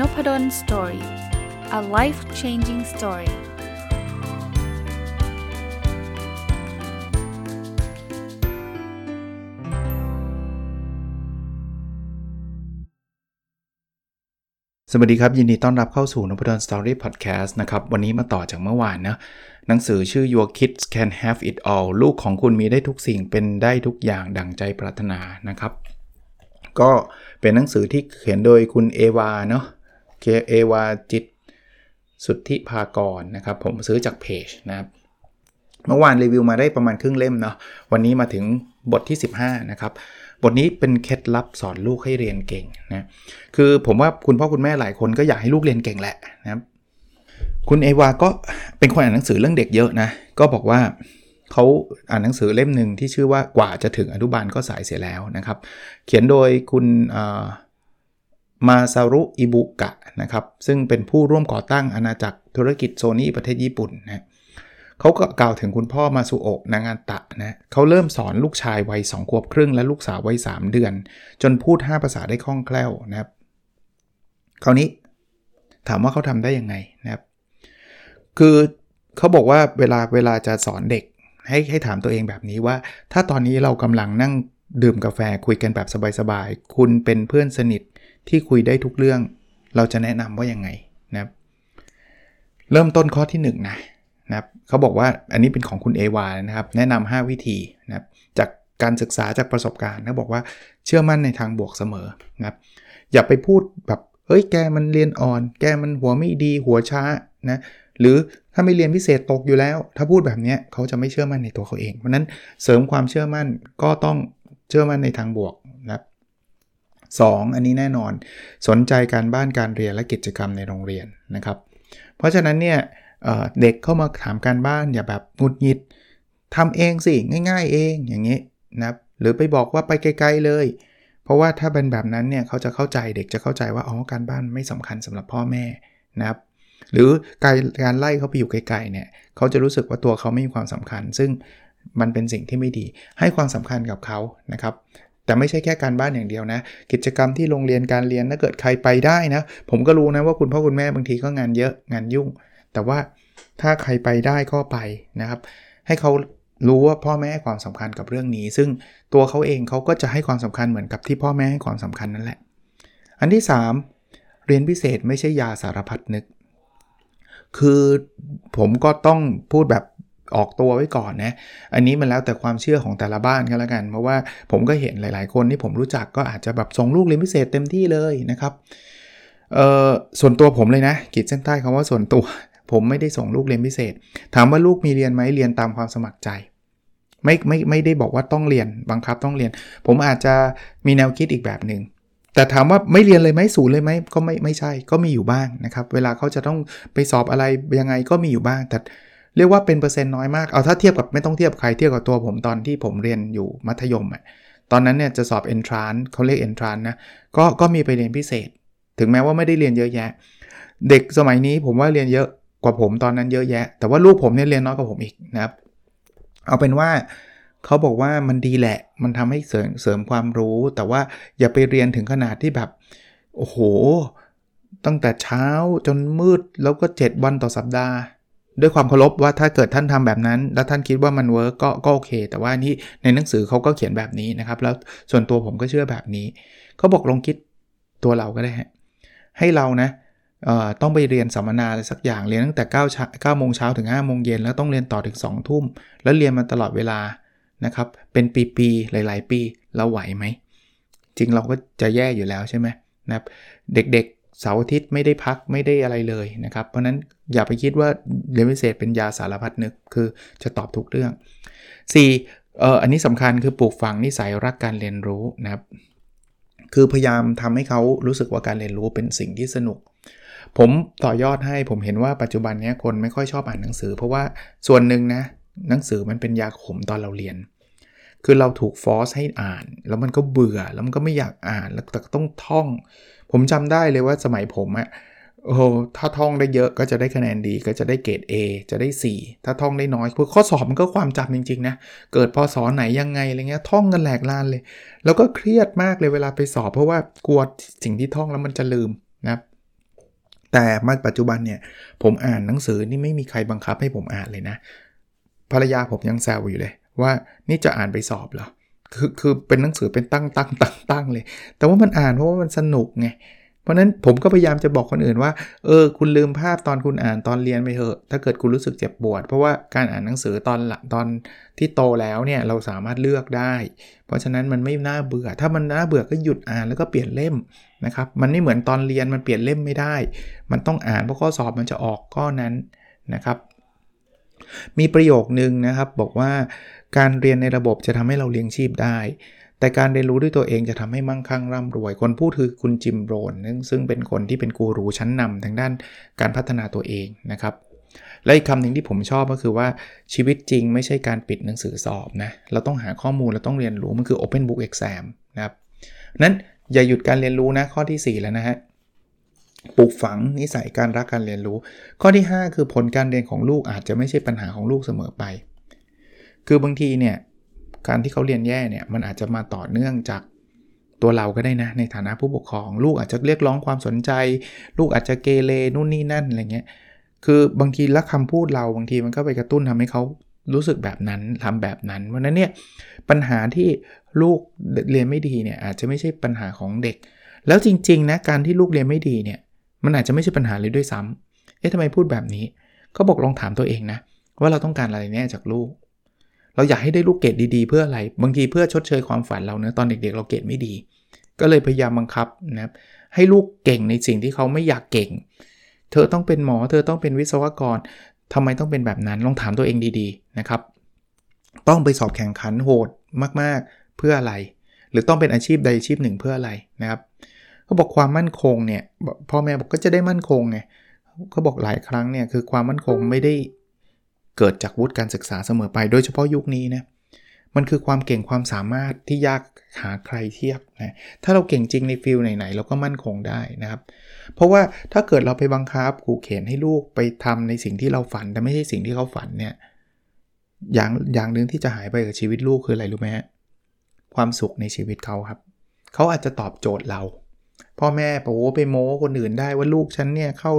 Nopadol Story a life changing story สวัสดีครับ ยินดีต้อนรับเข้าสู่นพดล Story Podcast นะครับ วันนี้มาต่อจากเมื่อวานนะหนังสือชื่อ Your Kids Can Have It All ลูกของคุณมีได้ทุกสิ่งเป็นได้ทุกอย่างดั่งใจปรารถนานะครับ ก็เป็นหนังสือที่เขียนโดยคุณเอวาเนาะ เคเอวาจิตสุทธิภากรนะครับ ผมซื้อจากเพจนะครับเมื่อวานรีวิวมาได้ประมาณครึ่งเล่มเนาะวันนี้มาถึงบทที่ 15 นะครับ บทนี้เป็นเคล็ดลับสอนลูกให้เรียนเก่งนะคือผมว่าคุณพ่อคุณแม่หลายคนก็อยากให้ลูกเรียนเก่งแหละนะครับคุณเอวาก็เป็นคนอ่านหนังสือเรื่องเด็กเยอะนะ ก็บอกว่าเขาอ่านหนังสือเล่มหนึ่งที่ชื่อว่ากว่าจะถึงอนุบาลก็สายเสียแล้วนะครับ เขียนโดยคุณ มาซารุอิบุกะนะครับซึ่งเป็นผู้ร่วมก่อตั้งอาณาจักรธุรกิจโซนี่ประเทศญี่ปุ่นนะเขาก็กล่าวถึงคุณพ่อมาสุโอะนางานตะนะเขาเริ่มสอนลูกชายวัยสองขวบครึ่งและลูกสาววัย3เดือน จนพูด 5 ภาษาได้คล่องแคล่วนะครับ คราวนี้ถามว่าเขาทำได้ยังไงนะครับ คือเขาบอกว่าเวลาเวลาจะสอนเด็ก ให้ให้ถามตัวเองแบบนี้ว่า ถ้าตอนนี้เรากำลังนั่งดื่มกาแฟคุยกันแบบสบายๆ คุณเป็นเพื่อนสนิท ที่คุยได้ทุกเรื่อง เราจะแนะนำว่ายังไงนะครับ เริ่มต้นข้อที่1นนะนะครับเขาบอกว่าอันนี้เป็นของคุณเอวานะครับ แนะนำ5วิธีนะครับจากการศึกษาจากประสบการณ์เขาบอกว่าเชื่อมั่นในทางบวกเสมอนะครับอย่าไปพูดแบบเฮ้ยแกมันเรียนอ่อน แกมันหัวไม่ดีหัวช้านะหรือถ้าไม่เรียนพิเศษตกอยู่แล้ว ถ้าพูดแบบนี้เขาจะไม่เชื่อมั่นในตัวเขาเอง เพราะนั้นเสริมความเชื่อมั่นก็ต้องเชื่อมั่นในทางบวกนะครับ 2 อันนี้แน่นอนสนใจการบ้านการเรียนและกิจกรรมในโรงเรียนนะครับ เพราะฉะนั้นเนี่ยเด็กเข้ามาถามการบ้านอย่าแบบงุดหงิดทำเองสิง่าย ๆ เองอย่างนี้นะครับหรือไปบอกว่าไปไกลๆเลย เพราะว่าถ้าเป็นแบบนั้นเนี่ยเขาจะเข้าใจเด็กจะเข้าใจว่าอ๋อการบ้านไม่สำคัญสำหรับพ่อแม่นะครับหรือการการไล่เขาไปอยู่ไกลๆเนี่ยเขาจะรู้สึกว่าตัวเขาไม่มีความสำคัญ ซึ่งมันเป็นสิ่งที่ไม่ดีให้ความสำคัญกับเขานะครับ แต่ไม่ใช่แค่การบ้านอย่างเดียวนะ กิจกรรมที่โรงเรียนการเรียนถ้าเกิดใครไปได้นะ ผมก็รู้นะว่าคุณพ่อคุณแม่บางทีก็งานเยอะงานยุ่ง แต่ว่าถ้าใครไปได้ก็ไปนะครับ ให้เขารู้ว่าพ่อแม่ให้ความสำคัญกับเรื่องนี้ ซึ่งตัวเขาเองเขาก็จะให้ความสำคัญเหมือนกับที่พ่อแม่ให้ความสำคัญนั่นแหละ อันที่ 3 เรียนพิเศษไม่ใช่ยาสารพัดนึก คือผมก็ต้องพูดแบบ ออกตัวไว้ก่อนนะ อันนี้มันแล้วแต่ความเชื่อของแต่ละบ้านกันแล้วกัน เพราะว่าผมก็เห็นหลายๆ คนที่ผมรู้จักก็อาจจะแบบส่งลูกเรียนพิเศษเต็มที่เลยนะครับ เอ่อ ส่วนตัวผมเลยนะ ขีดเส้นใต้คำว่าส่วนตัว ผมไม่ได้ส่งลูกเรียนพิเศษ ถามว่าลูกมีเรียนไหมเรียนตามความสมัครใจ ไม่ไม่ไม่ได้บอกว่าต้องเรียน บังคับต้องเรียน ผมอาจจะมีแนวคิดอีกแบบหนึ่งแต่ถามว่าไม่เรียนเลยไหมศูนย์เลยไหมก็ไม่ไม่ใช่ ก็มีอยู่บ้างนะครับ เวลาเขาจะต้องไปสอบอะไรยังไงก็มีอยู่บ้าง แต่ เรียกว่าเป็นเปอร์เซ็นต์น้อยมาก เอาถ้าเทียบกับไม่ต้องเทียบใครเทียบกับตัวผมตอนที่ผมเรียนอยู่มัธยมอะตอนนั้นเนี่ยจะสอบ entrance เขาเรียก entrance นะก็ก็มีไปเรียนพิเศษ ถึงแม้ว่าไม่ได้เรียนเยอะแยะ เด็กสมัยนี้ผมว่าเรียนเยอะกว่าผมตอนนั้นเยอะแยะ แต่ว่าลูกผมเนี่ยเรียนน้อยกว่าผมอีกนะครับ เอาเป็นว่าเขาบอกว่ามันดีแหละ มันทำให้เสริมเสริมความรู้ แต่ว่าอย่าไปเรียนถึงขนาดที่แบบ โอ้โห ตั้งแต่เช้าจนมืดแล้วก็ 7 วันต่อสัปดาห์ ด้วยความเคารพว่าถ้าเกิดท่านทำแบบนั้น แล้วท่านคิดว่ามัน work ก็ก็โอเค แต่ว่านี่ในหนังสือเขาก็เขียนแบบนี้นะครับ แล้วส่วนตัวผมก็เชื่อแบบนี้เขาบอกลองคิดตัวเราก็ได้ฮะให้เรานะต้องไปเรียนสัมมนาอะไรสักอย่างเรียนตั้งแต่9ก้าโมงเช้าถึง5โมงเย็นแล้วต้องเรียนต่อถึง2ทุ่มแล้วเรียนมาตลอดเวลานะครับเป็นปีๆหลาย ๆ ปีเราไหวไหมจริงเราก็จะแย่อยู่แล้วใช่ไหมนะครับเด็ก เสาร์อาทิตย์ไม่ได้พักไม่ได้อะไรเลยนะครับ เพราะนั้นอย่าไปคิดว่าเรียนพิเศษเป็นยาสารพัดนึกคือจะตอบทุกเรื่อง 4. เอ่ออันนี้สำคัญคือปลูกฝังนิสัยรักการเรียนรู้นะครับ คือพยายามทำให้เขารู้สึกว่าการเรียนรู้เป็นสิ่งที่สนุก ผมต่อยอดให้ผมเห็นว่าปัจจุบันนี้คนไม่ค่อยชอบอ่านหนังสือ เพราะว่าส่วนหนึ่งนะหนังสือมันเป็นยาขมตอนเราเรียน คือเราถูกฟอสให้อ่าน แล้วมันก็เบื่อแล้วมันก็ไม่อยากอ่านแล้วแต่ต้องท่อง ผมจำได้เลยว่าสมัยผมอะโอ้ถ้าท่องได้เยอะก็จะได้คะแนนดี ก็จะได้เกรด A จะได้ 4 ถ้าท่องได้น้อยคือข้อสอบมันก็ความจำจริงๆนะ เกิดพอสอไหนยังไงอะไรเงี้ยท่องกันแหลกลานเลย แล้วก็เครียดมากเลยเวลาไปสอบเพราะว่ากลัวสิ่งที่ท่องแล้วมันจะลืมนะแต่มาปัจจุบันเนี่ย ผมอ่านหนังสือนี่ไม่มีใครบังคับให้ผมอ่านเลยนะ ภรรยาผมยังแซวอยู่เลย ว่านี่จะอ่านไปสอบเหรอ คือคือเป็นหนังสือเป็นตั้งตั้งตั้งตั้งเลย แต่ว่ามันอ่านเพราะว่ามันสนุกไงเพราะนั้นผมก็พยายามจะบอกคนอื่นว่าเออคุณลืมภาพตอนคุณอ่านตอนเรียนไปเถอะถ้าเกิดคุณรู้สึกเจ็บปวด เพราะว่าการอ่านหนังสือตอนตอนที่โตแล้วเนี่ยเราสามารถเลือกได้ เพราะฉะนั้นมันไม่น่าเบื่อ ถ้ามันน่าเบื่อก็หยุดอ่านแล้วก็เปลี่ยนเล่มนะครับมันไม่เหมือนตอนเรียนมันเปลี่ยนเล่มไม่ได้ มันต้องอ่านเพราะข้อสอบมันจะออกข้อนั้นนะครับ มีประโยคนึงนะครับบอกว่า การเรียนในระบบจะทำให้เราเลี้ยงชีพได้ แต่การเรียนรู้ด้วยตัวเองจะทำให้มั่งคั่งร่ำรวย คนพูดคือคุณจิมโรนซึ่งเป็นคนที่เป็นกูรูชั้นนำทางด้านการพัฒนาตัวเองนะครับและอีกคำหนึ่งที่ผมชอบก็คือว่าชีวิตจริงไม่ใช่การปิดหนังสือสอบนะเราต้องหาข้อมูลเราต้องเรียนรู้ มันคือ Open Book Exam นะครับนั้นอย่าหยุดการเรียนรู้นะข้อที่ 4 แล้วนะฮะปลูกฝังนิสัยการรักการเรียนรู้ ข้อที่ 5 คือผลการเรียนของลูกอาจจะไม่ใช่ปัญหาของลูกเสมอไป คือบางทีเนี่ยการที่เขาเรียนแย่เนี่ยมันอาจจะมาต่อเนื่องจากตัวเราก็ได้นะ ในฐานะผู้ปกครอง ลูกอาจจะเรียกร้องความสนใจ ลูกอาจจะเกเรนู่นนี่นั่นอะไรเงี้ยคือบางทีละคำพูดเราบางทีมันก็ไปกระตุ้นทำให้เขารู้สึกแบบนั้นทำแบบนั้นเพราะนั้นเนี่ยปัญหาที่ลูกเรียนไม่ดีเนี่ยอาจจะไม่ใช่ปัญหาของเด็ก แล้วจริงๆนะการที่ลูกเรียนไม่ดีเนี่ยมันอาจจะไม่ใช่ปัญหาเลยด้วยซ้ำเอ๊ะทำไมพูดแบบนี้ ก็บอกลองถามตัวเองนะว่าเราต้องการอะไรแน่จากลูก เราอยากให้ได้ลูกเกดดีๆ เพื่ออะไร บางทีเพื่อชดเชยความฝันเราเนะตอนเด็กๆ เราเกดไม่ดี ก็เลยพยายามบังคับนะครับให้ลูกเก่งในสิ่งที่เขาไม่อยากเก่ง เธอต้องเป็นหมอ เธอต้องเป็นวิศวกรทำไมต้องเป็นแบบนั้น ลองถามตัวเองดีๆ นะครับ ต้องไปสอบแข่งขันโหดมากๆ เพื่ออะไร หรือต้องเป็นอาชีพใดอาชีพหนึ่งเพื่ออะไรนะครับเขาบอกความมั่นคงเนี่ยพ่อแม่บอกก็จะได้มั่นคงไงเขาบอกหลายครั้งเนี่ยคือความมั่นคงไม่ได้ เกิดจากวุฒิการศึกษาเสมอไป โดยเฉพาะยุคนี้นะมันคือความเก่งความสามารถที่ยากหาใครเทียบนะถ้าเราเก่งจริงในฟิลไหนๆเราก็มั่นคงได้นะครับ เพราะว่าถ้าเกิดเราไปบังคับขู่เข็นให้ลูกไปทำในสิ่งที่เราฝันแต่ไม่ใช่สิ่งที่เขาฝันเนี่ยอย่างอย่างหนึ่งที่จะหายไปกับชีวิตลูกคืออะไรรู้ไหมฮะความสุขในชีวิตเขาครับ เขาอาจจะตอบโจทย์เรา พ่อแม่โอ้ไปโม้คนอื่นได้ว่าลูกฉันเนี่ยเข้า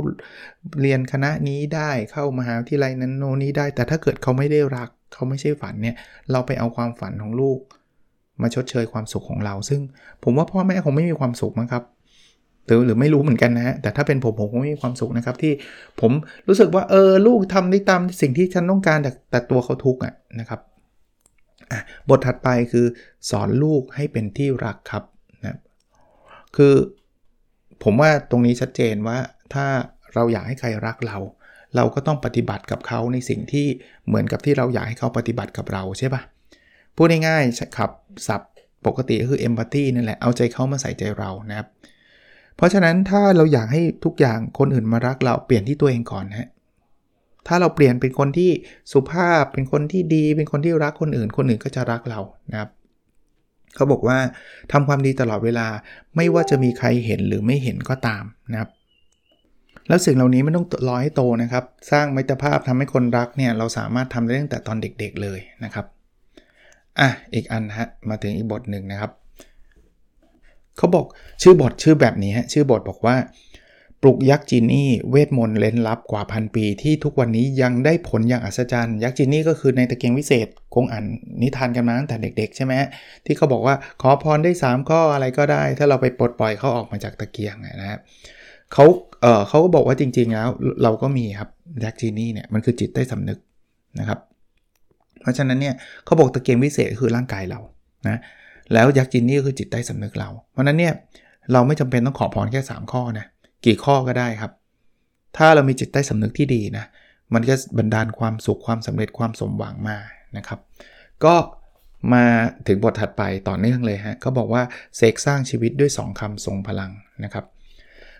เรียนคณะนี้ได้เข้ามหาวิทยาลัยนั้นโนนี้ได้ แต่ถ้าเกิดเขาไม่ได้รัก เขาไม่ใช่ฝันเนี่ย เราไปเอาความฝันของลูก มาชดเชยความสุขของเรา ซึ่งผมว่าพ่อแม่คงไม่มีความสุขมั้งครับหรือหรือไม่รู้เหมือนกันนะฮะ แต่ถ้าเป็นผมผมคงไม่มีความสุขนะครับ ที่ผมรู้สึกว่าเออลูกทำได้ตามสิ่งที่ฉันต้องการแต่แต่ตัวเขาทุกข์อะนะครับบทถัดไปคือสอนลูกให้เป็นที่รักครับ คือผมว่าตรงนี้ชัดเจนว่าถ้าเราอยากให้ใครรักเรา เราก็ต้องปฏิบัติกับเขาในสิ่งที่เหมือนกับที่เราอยากให้เขาปฏิบัติกับเราใช่ปะพูดง่ายๆขับศัพท์ปกติก็คือเอมพัตตีนั่นแหละ เอาใจเขามาใส่ใจเรานะครับ เพราะฉะนั้นถ้าเราอยากให้ทุกอย่างคนอื่นมารักเราเปลี่ยนที่ตัวเองก่อนฮะถ้าเราเปลี่ยนเป็นคนที่สุภาพ เป็นคนที่ดี เป็นคนที่รักคนอื่น คนอื่นก็จะรักเรานะครับ เขาบอกว่าทำความดีตลอดเวลาไม่ว่าจะมีใครเห็นหรือไม่เห็นก็ตามนะครับ แล้วสิ่งเหล่านี้ไม่ต้องรอให้โตนะครับ สร้างมิตรภาพทำให้คนรักเนี่ยเราสามารถทำได้ตั้งแต่ตอนเด็กๆเลยนะครับอะอีกอันฮะมาถึงอีกบทหนึ่งนะครับ เขาบอกชื่อบทชื่อแบบนี้ฮะชื่อบทบอกว่า ปลุกยักษ์จีนี่เวทมนต์เล้นลับกว่าพันปี ที่ทุกวันนี้ยังได้ผลอย่างอัศจรรย์ ยักษ์จีนี่ก็คือในตะเกียงวิเศษคงอ่านนิทานกันมาตั้งแต่เด็ก ๆ ใช่ไหมที่เขาบอกว่าขอพรได้ 3 ข้ออะไรก็ได้ ถ้าเราไปปลดปล่อยเขาออกมาจากตะเกียงนะครับเขาเออเขาก็บอกว่าจริง ๆ แล้วเราก็มีครับยักษ์จีนี่เนี่ยมันคือจิตใต้สำนึกนะครับ เพราะฉะนั้นเนี่ยเขาบอกตะเกียงวิเศษคือร่างกายเรานะแล้วยักษ์จีนี่ก็คือจิตใต้สำนึกเรา เพราะนั้นเนี่ยเราไม่จำเป็นต้องขอพรแค่ 3 ข้อนะ กี่ข้อก็ได้ครับ ถ้าเรามีจิตใต้สำนึกที่ดีนะ มันก็บันดาลความสุขความสำเร็จความสมหวังมานะครับ ก็มาถึงบทถัดไปต่อเนื่องเลยฮะเขาบอกว่าเสกสร้างชีวิตด้วย 2คำทรงพลังนะครับ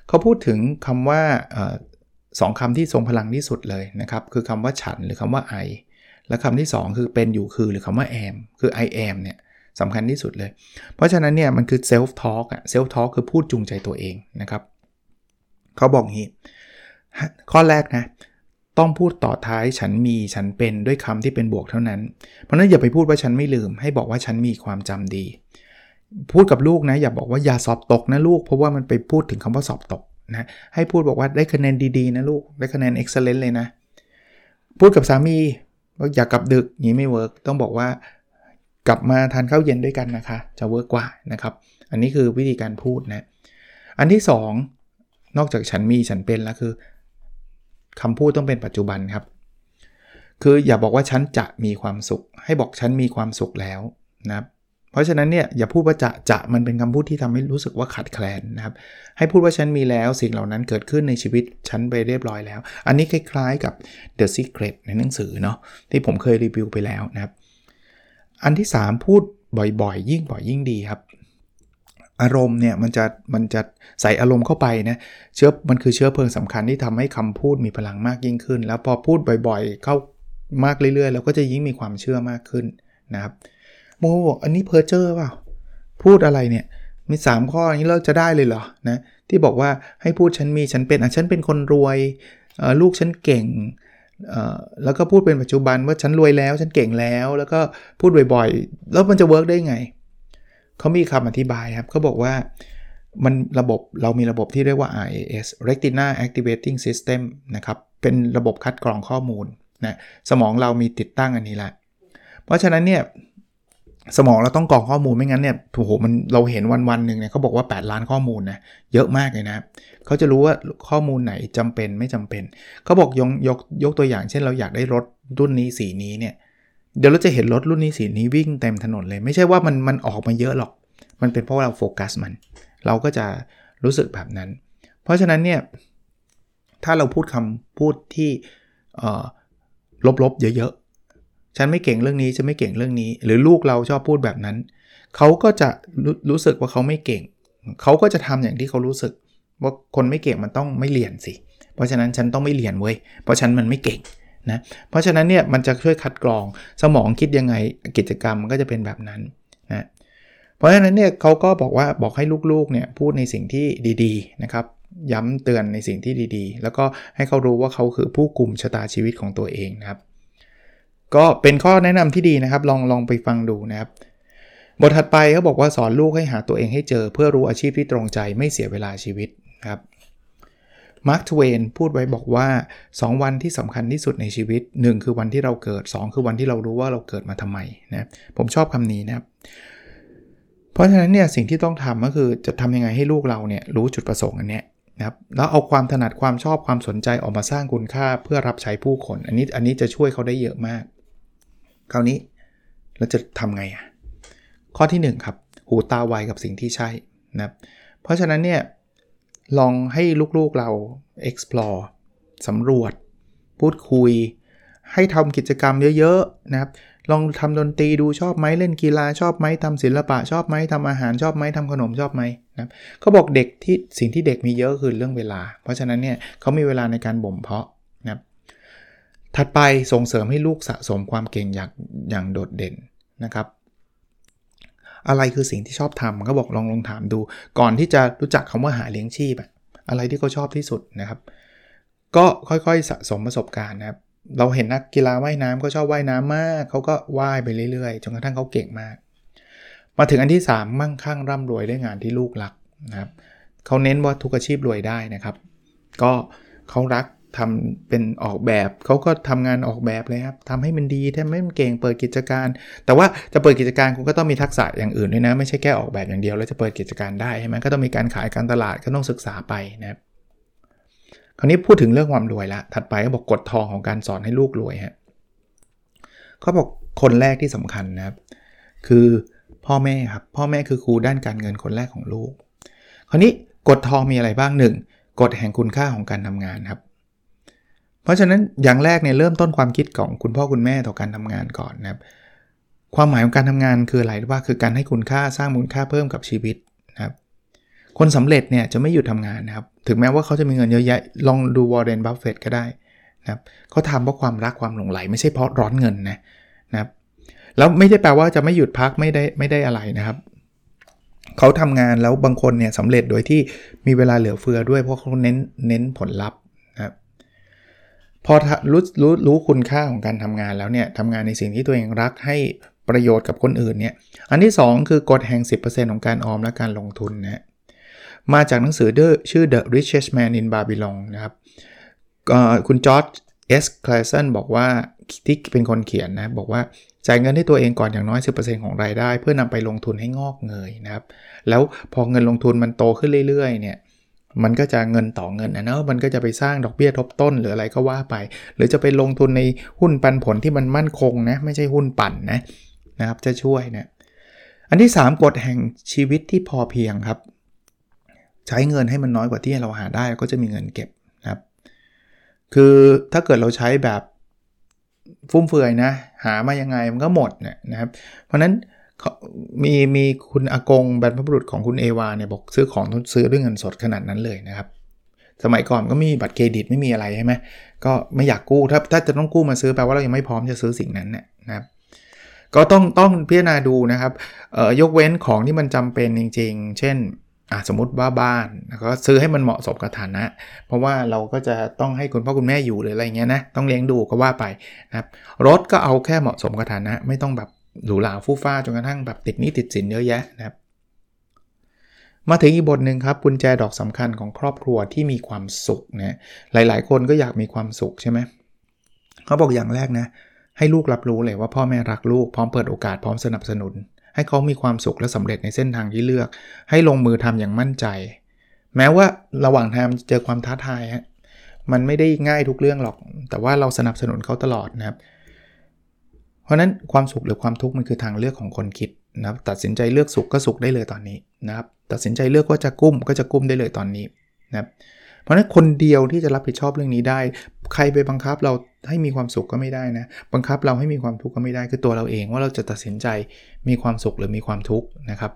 เขาพูดถึงคำว่าสองคำที่ทรงพลังที่สุดเลยนะครับ คือคำว่าฉันหรือคำว่าไอและคำที่ 2 คือเป็นอยู่คือหรือคำว่าแอมคือ I am เนี่ยสำคัญที่สุดเลย เพราะฉะนั้นเนี่ยมันคือ self talk อะ self talk คือพูดจูงใจตัวเองนะครับ เขาบอกงี้ ข้อแรกนะ ต้องพูดต่อท้ายฉันมีฉันเป็นด้วยคำที่เป็นบวกเท่านั้น เพราะนั้นอย่าไปพูดว่าฉันไม่ลืม ให้บอกว่าฉันมีความจำดี พูดกับลูกนะ อย่าบอกว่าอย่าสอบตกนะลูก เพราะว่ามันไปพูดถึงคำว่าสอบตกนะให้พูดบอกว่าได้คะแนนดีๆนะลูก ได้คะแนน excellent เลยนะ พูดกับสามีว่าอย่ากลับดึกนี้ไม่ work ต้องบอกว่ากลับมาทานข้าวเย็นด้วยกันนะคะ จะ work กว่านะครับ อันนี้คือวิธีการพูดนะ อันที่ 2 นอกจากฉันมีฉันเป็นแล้วคือคำพูดต้องเป็นปัจจุบันครับ คืออย่าบอกว่าฉันจะมีความสุข ให้บอกฉันมีความสุขแล้วนะครับเพราะฉะนั้นเนี่ยอย่าพูดว่าจะจะมันเป็นคำพูดที่ทำให้รู้สึกว่าขาดแคลนนะครับ ให้พูดว่าฉันมีแล้วสิ่งเหล่านั้นเกิดขึ้นในชีวิตฉันไปเรียบร้อยแล้ว อันนี้คล้ายๆกับ The Secret ในหนังสือเนาะที่ผมเคยรีวิวไปแล้วนะครับ อันที่ 3 พูดบ่อยๆ ยิ่งบ่อยยิ่งดีครับ อารมณ์เนี่ยมันจะมันจะใส่อารมณ์เข้าไปนะเชื้อมันคือเชื้อเพลิงสำคัญที่ทำให้คำพูดมีพลังมากยิ่งขึ้น แล้วพอพูดบ่อยๆ เข้ามากเรื่อยๆเราก็จะยิ่งมีความเชื่อมากขึ้นนะครับโมบอกอันนี้เพอร์เจอร์เปล่าพูดอะไรเนี่ยมี 3 ข้อนี้เลิกจะได้เลยเหรอนะที่บอกว่าให้พูดฉันมีฉันเป็นอะฉันเป็นคนรวยลูกฉันเก่งแล้วก็พูดเป็นปัจจุบันว่าฉันรวยแล้วฉันเก่งแล้ว แล้วก็พูดบ่อยๆ แล้วมันจะ work ได้ไง เขามีคำอธิบายครับเขาบอกว่ามันระบบเรามีระบบที่เรียกว่า RAS Reticular Activating System นะครับ เป็นระบบคัดกรองข้อมูลนะสมองเรามีติดตั้งอันนี้แหละ เพราะฉะนั้นเนี่ยสมองเราต้องกรองข้อมูลไม่งั้นเนี่ยโอ้โหมันเราเห็นวันวันหนึ่งเนี่ยเขาบอกว่า 8 ล้านข้อมูลนะเยอะมากเลยนะเขาจะรู้ว่าข้อมูลไหนจำเป็นไม่จำเป็น เขาบอกยกยกยกตัวอย่างเช่นเราอยากได้รถรุ่นนี้สีนี้เนี่ย เดี๋ยวเราจะเห็นรถรุ่นนี้สีนี้วิ่งเต็มถนนเลย ไม่ใช่ว่ามันมันออกมาเยอะหรอก มันเป็นเพราะเราโฟกัสมัน เราก็จะรู้สึกแบบนั้น เพราะฉะนั้นเนี่ยถ้าเราพูดคำพูดที่ลบๆเยอะๆ ฉันไม่เก่งเรื่องนี้จะไม่เก่งเรื่องนี้ หรือลูกเราชอบพูดแบบนั้น เขาก็จะรรู้สึกว่าเขาไม่เก่ง เขาก็จะทำอย่างที่เขารู้สึก ว่าคนไม่เก่งมันต้องไม่เรียนสิ เพราะฉะนั้นฉันต้องไม่เรียนเว้ย เพราะฉันมันไม่เก่ง นะเพราะฉะนั้นเนี่ยมันจะช่วยคัดกรองสมองคิดยังไงกิจกรรมมันก็จะเป็นแบบนั้นนะเพราะฉะนั้นเนี่ยเขาก็บอกว่าบอกให้ลูกๆเนี่ยพูดในสิ่งที่ดีๆนะครับย้ำเตือนในสิ่งที่ดีๆ แล้วก็ให้เขารู้ว่าเขาคือผู้กลุ่มชะตาชีวิตของตัวเองนะครับ ก็เป็นข้อแนะนำที่ดีนะครับ ลองลองไปฟังดูนะครับ บทถัดไปเขาบอกว่าสอนลูกให้หาตัวเองให้เจอ เพื่อรู้อาชีพที่ตรงใจไม่เสียเวลาชีวิตครับ Mark Twain พูดไว้บอกว่า 2 วันที่สำคัญที่สุดในชีวิต 1 คือวันที่เราเกิด 2 คือวันที่เรารู้ว่าเราเกิดมาทำไมนะผมชอบคำนี้นะครับ เพราะฉะนั้นเนี่ยสิ่งที่ต้องทำก็คือจะทำยังไงให้ลูกเราเนี่ยรู้จุดประสงค์อันเนี้ยนะครับแล้วเอาความถนัดความชอบความสนใจออกมาสร้างคุณค่าเพื่อรับใช้ผู้คน อันนี้อันนี้จะช่วยเขาได้เยอะมาก คราวนี้เราจะทำไงอะข้อที่ 1 ครับ หูตาไวกับสิ่งที่ใช่นะครับเพราะฉะนั้นเนี่ย ลองให้ลูกๆเรา explore สำรวจ พูดคุย ให้ทำกิจกรรมเยอะๆนะครับ ลองทำดนตรีดูชอบไหมเล่นกีฬาชอบไหมทำศิลปะชอบไหมทำอาหารชอบไหมทำขนมชอบไหมนะครับเขาบอกเด็กที่สิ่งที่เด็กมีเยอะคือเรื่องเวลา เพราะฉะนั้นเนี่ยเขามีเวลาในการบ่มเพาะนะครับถัดไปส่งเสริมให้ลูกสะสมความเก่งอย่างอย่างโดดเด่นนะครับ อะไรคือสิ่งที่ชอบทำก็บอกลองลองถามดู ก่อนที่จะรู้จักคำว่าหาเลี้ยงชีพอะอะไรที่เขาชอบที่สุดนะครับ ก็ค่อยๆสะสมประสบการณ์นะครับ เราเห็นนักกีฬาว่ายน้ำก็ชอบว่ายน้ำมาก เขาก็ว่ายไปเรื่อยๆจนกระทั่งเขาเก่งมาก มาถึงอันที่ 3 มั่งคั่งร่ำรวยด้วยงานที่ลูกรักนะครับเขาเน้นว่าทุกอาชีพรวยได้นะครับ ก็เขารัก ทำเป็นออกแบบเขาก็ทำงานออกแบบเลยครับทำให้มันดีทำให้มันเก่งเปิดกิจการ แต่ว่าจะเปิดกิจการคุณก็ต้องมีทักษะอย่างอื่นด้วยนะ ไม่ใช่แค่ออกแบบอย่างเดียว แล้วจะเปิดกิจการได้ใช่ไหมก็ต้องมีการขายการตลาดก็ต้องศึกษาไปนะครับคราวนี้พูดถึงเรื่องความรวยละถัดไปก็บอกกฎทองของการสอนให้ลูกรวยฮะเขาบอกคนแรกที่สำคัญนะครับ คือพ่อแม่ครับพ่อแม่คือครูด้านการเงินคนแรกของลูก คราวนี้กฎทองมีอะไรบ้างหนึ่งกฎแห่งคุณค่าของการทำงานครับ เพราะฉะนั้นอย่างแรกเนี่ยเริ่มต้นความคิดของคุณพ่อคุณแม่ต่อการทำงานก่อนนะครับความหมายของการทำงานคืออะไรว่าคือการให้คุณค่าสร้างมูลค่าเพิ่มกับชีวิตนะครับคนสำเร็จเนี่ยจะไม่หยุดทำงานนะครับถึงแม้ว่าเขาจะมีเงินเยอะแยะลองดู Warren Buffett ก็ได้นะครับเขาทำเพราะความรักความหลงไหล ไม่ใช่เพราะร้อนเงินนะนะครับแล้วไม่ได้แปลว่าจะไม่หยุดพักไม่ได้ไม่ได้อะไรนะครับเขาทำงานแล้วบางคนเนี่ยสำเร็จโดยที่มีเวลาเหลือเฟือด้วยเพราะเขาเน้นเน้นผลลัพธ์ พอรู้รู้รู้คุณค่าของการทำงานแล้วเนี่ยทำงานในสิ่งที่ตัวเองรักให้ประโยชน์กับคนอื่นเนี่ย อันที่ 2 คือกฎแห่ง 10%ของการออมและการลงทุนนะมาจากหนังสือชื่อ The Richest Man in Babylon นะครับคุณจอร์จเอสคลาสันบอกว่าที่เป็นคนเขียนนะบอกว่าจ่ายเงินให้ตัวเองก่อนอย่างน้อย 10%ของรายได้ เพื่อนำไปลงทุนให้งอกเงยนะครับ แล้วพอเงินลงทุนมันโตขึ้นเรื่อยๆเนี่ย มันก็จะเงินต่อเงินนะเนาะมันก็จะไปสร้างดอกเบี้ยทบต้นหรืออะไรก็ว่าไป หรือจะไปลงทุนในหุ้นปันผลที่มันมั่นคงนะไม่ใช่หุ้นปั่นนะนะครับจะช่วยนะอันที่ 3กฎแห่งชีวิตที่พอเพียงครับ ใช้เงินให้มันน้อยกว่าที่เราหาได้ก็จะมีเงินเก็บนะครับ คือถ้าเกิดเราใช้แบบฟุ่มเฟือยนะหามายังไงมันก็หมดนี่ยนะครับ เพราะนั้น มีมีคุณอากงบรรพบุรุษของคุณเอวาเนี่ยบอกซื้อของต้องซื้อด้วยเงินสดขนาดนั้นเลยนะครับ สมัยก่อนก็มีบัตรเครดิตไม่มีอะไรใช่ไหมก็ไม่อยากกู้ถ้าถ้าจะต้องกู้มาซื้อแปลว่าเรายังไม่พร้อมจะซื้อสิ่งนั้นเนี่ยนะครับก็ต้องต้องพิจารณาดูนะครับยกเว้นของที่มันจำเป็นจริง ๆ เช่นสมมติว่าบ้านก็ซื้อให้มันเหมาะสมกับฐานะ เพราะว่าเราก็จะต้องให้คุณพ่อคุณแม่อยู่หรืออะไรเงี้ยนะต้องเลี้ยงดูก็ว่าไปนะครับรถก็เอาแค่เหมาะสมกับฐานะ ไม่ต้องแบบ หรูหราฟู่ฟ้าจนกระทั่งแบบติดนี้ติดสินเยอะแยะนะครับ มาถึงอีกบทหนึ่งครับกุญแจดอกสำคัญของครอบครัวที่มีความสุขนะหลาย ๆ คนก็อยากมีความสุขใช่ไหมเขาบอกอย่างแรกนะ ให้ลูกรับรู้เลยว่าพ่อแม่รักลูกพร้อมเปิดโอกาสพร้อมสนับสนุน ให้เขามีความสุขและสำเร็จในเส้นทางที่เลือก ให้ลงมือทำอย่างมั่นใจ แม้ว่าระหว่างทางเจอความท้าทายฮะมันไม่ได้ง่ายทุกเรื่องหรอก แต่ว่าเราสนับสนุนเขาตลอดนะครับ เพราะนั้นความสุขหรือความทุกข์มันคือทางเลือกของคนคิดนะครับตัดสินใจเลือกสุขก็สุขได้เลยตอนนี้นะครับตัดสินใจเลือกว่าจะกุ้มก็จะกุ้มได้เลยตอนนี้นะครับเพราะนั้นคนเดียวที่จะรับผิดชอบเรื่องนี้ได้ ใครไปบังคับเราให้มีความสุขก็ไม่ได้นะ บังคับเราให้มีความทุกข์ก็ไม่ได้คือตัวเราเองว่าเราจะตัดสินใจมีความสุขหรือมีความทุกข์นะครับ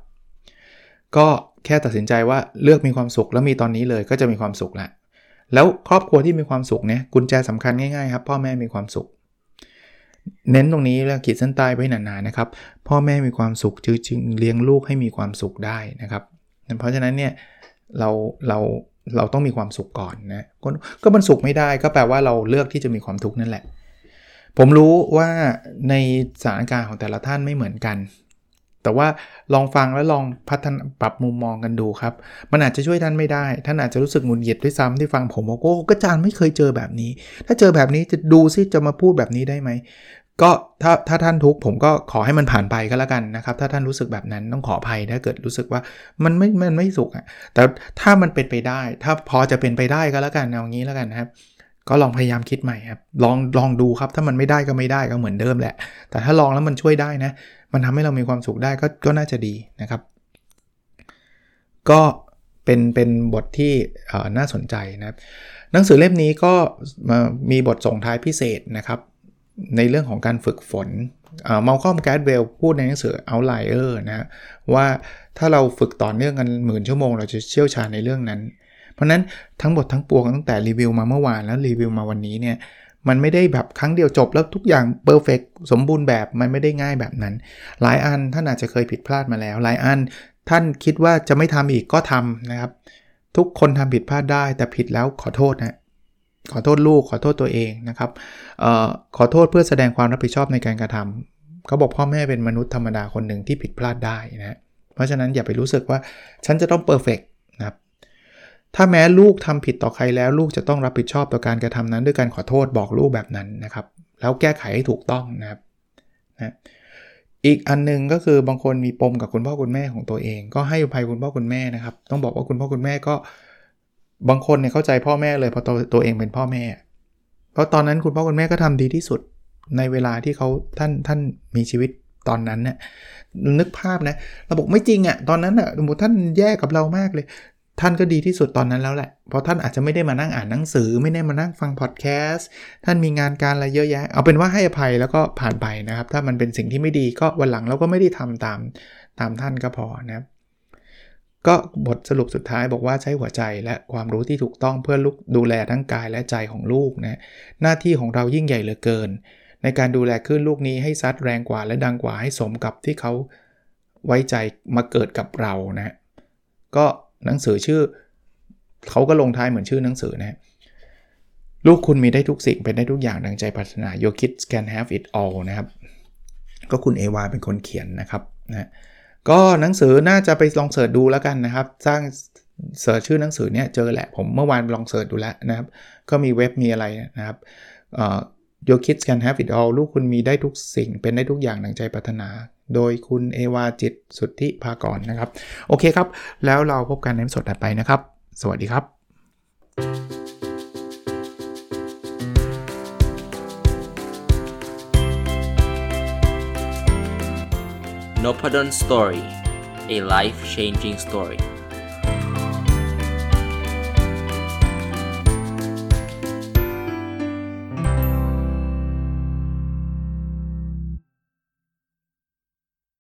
ก็แค่ตัดสินใจว่าเลือกมีความสุขแล้วมีตอนนี้เลยก็จะมีความสุขแหละแล้วครอบครัวที่มีความสุขเนี่ยกุญแจสำคัญง่ายๆครับพ่อแม่มีความสุข เน้นตรงนี้แล้วขีดเส้นใต้ไว้นานๆนะครับ พ่อแม่มีความสุขจึงเลี้ยงลูกให้มีความสุขได้นะครับเพราะฉะนั้นเนี่ยเราเราเราต้องมีความสุขก่อนนะก็มันสุขไม่ได้ก็แปลว่าเราเลือกที่จะมีความทุกข์นั่นแหละ ผมรู้ว่าในสถานการณ์ของแต่ละท่านไม่เหมือนกัน แต่ว่าลองฟังแล้วลองพัฒนาปรับมุมมองกันดูครับ มันอาจจะช่วยท่านไม่ได้ ท่านอาจจะรู้สึกหงุดหงิดด้วยซ้ำที่ฟังผมบอกโอ้ก็จานไม่เคยเจอแบบนี้ ถ้าเจอแบบนี้จะดูซิจะมาพูดแบบนี้ได้ไหมก็ถ้าถ้าท่านทุกข์ผมก็ขอให้มันผ่านไปก็แล้วกันนะครับ ถ้าท่านรู้สึกแบบนั้นต้องขออภัยถ้าเกิดรู้สึกว่ามันไม่มันไม่สุขอะแต่ถ้ามันเป็นไปได้ ถ้าพอจะเป็นไปได้ก็แล้วกันเอางี้แล้วกันนะครับ ก็ลองพยายามคิดใหม่ครับลองลองดูครับ ถ้ามันไม่ได้ก็ไม่ได้ก็เหมือนเดิมแหละ แต่ถ้าลองแล้วมันช่วยได้นะ มันทำให้เรามีความสุขได้ก็ก็น่าจะดีนะครับ ก็เป็นเป็นบทที่น่าสนใจนะครับหนังสือเล่มนี้ก็มีบทส่งท้ายพิเศษนะครับ ในเรื่องของการฝึกฝนMalcolm Gladwell พูดในหนังสือ Outliers นะว่าถ้าเราฝึกต่อเนื่องกันหมื่นชั่วโมง เราจะเชี่ยวชาญในเรื่องนั้น เพราะนั้นทั้งหมดทั้งปวงตั้งแต่รีวิวมาเมื่อวานแล้วรีวิวมาวันนี้เนี่ย มันไม่ได้แบบครั้งเดียวจบแล้วทุกอย่าง perfect สมบูรณ์แบบมันไม่ได้ง่ายแบบนั้น หลายอันท่านอาจจะเคยผิดพลาดมาแล้ว หลายอันท่านคิดว่าจะไม่ทำอีกก็ทำนะครับ ทุกคนทำผิดพลาดได้ แต่ผิดแล้วขอโทษนะขอโทษลูกขอโทษตัวเองนะครับออขอโทษเพื่อแสดงความรับผิดชอบในการกระทำเขาบอกพ่อแม่เป็นมนุษย์ธรรมดาคนหนึ่งที่ผิดพลาดได้นะเพราะฉะนั้นอย่าไปรู้สึกว่าฉันจะต้องเพอร์เฟกนะครับ ถ้าแม้ลูกทำผิดต่อใครแล้ว ลูกจะต้องรับผิดชอบต่อการกระทำนั้น ด้วยการขอโทษบอกลูกแบบนั้นนะครับ แล้วแก้ไขให้ถูกต้องนะครับนะอีกอันนึงก็คือบางคนมีปมกับคุณพ่อคุณแม่ของตัวเอง ก็ให้อภัยคุณพ่อคุณแม่นะครับ ต้องบอกว่าคุณพ่อคุณแม่ก็บางคนเนี่ยเข้าใจพ่อแม่เลยเพราะตัวตัวเองเป็นพ่อแม่ เพราะตอนนั้นคุณพ่อคุณแม่ก็ทำดีที่สุดในเวลาที่เขาท่านท่านมีชีวิตตอนนั้นเนี่ยนึกภาพนะเราบอกไม่จริงอะ่ะตอนนั้นอะ่ะสมมติท่านแย่กับเรามากเลย ท่านก็ดีที่สุดตอนนั้นแล้วแหละ เพราะท่านอาจจะไม่ได้มานั่งอ่านหนังสือ ไม่ได้มานั่งฟังพอดแคสต์ ท่านมีงานการอะไรเยอะแยะ เอาเป็นว่าให้อภัยแล้วก็ผ่านไปนะครับ ถ้ามันเป็นสิ่งที่ไม่ดีก็วันหลังเราก็ไม่ได้ทำตามตามท่านก็พอนะครับ ก็บทสรุปสุดท้ายบอกว่าใช้หัวใจและความรู้ที่ถูกต้องเพื่อลูกดูแลทั้งกายและใจของลูกนะ หน้าที่ของเรายิ่งใหญ่เหลือเกิน ในการดูแลขึ้นลูกนี้ให้ซัดแรงกว่าและดังกว่าให้สมกับที่เขาไว้ใจมาเกิดกับเรานะ ก็ หนังสือชื่อเขาก็ลงท้ายเหมือนชื่อหนังสือนะลูกคุณมีได้ทุกสิ่งเป็นได้ทุกอย่างดังใจปรารถนา Your kids can have it all นะครับ ก็คุณเอวาเป็นคนเขียนนะครับนะก็หนังสือน่าจะไปลองเสิร์ชดูแล้วกันนะครับ สร้างเสิร์ชชื่อหนังสือเนี่ยเจอแหละ ผมเมื่อวานลองเสิร์ชดูแล้วนะครับ ก็มีเว็บมีอะไรนะครับ Your kids can have it all ลูกคุณมีได้ทุกสิ่งเป็นได้ทุกอย่างดังใจปรารถนา โดยคุณเอวาจิตสุทธิภากรนะครับ โอเคครับ แล้วเราพบกันในสดถัดไปนะครับ สวัสดีครับ n o p a d o n Story a life changing story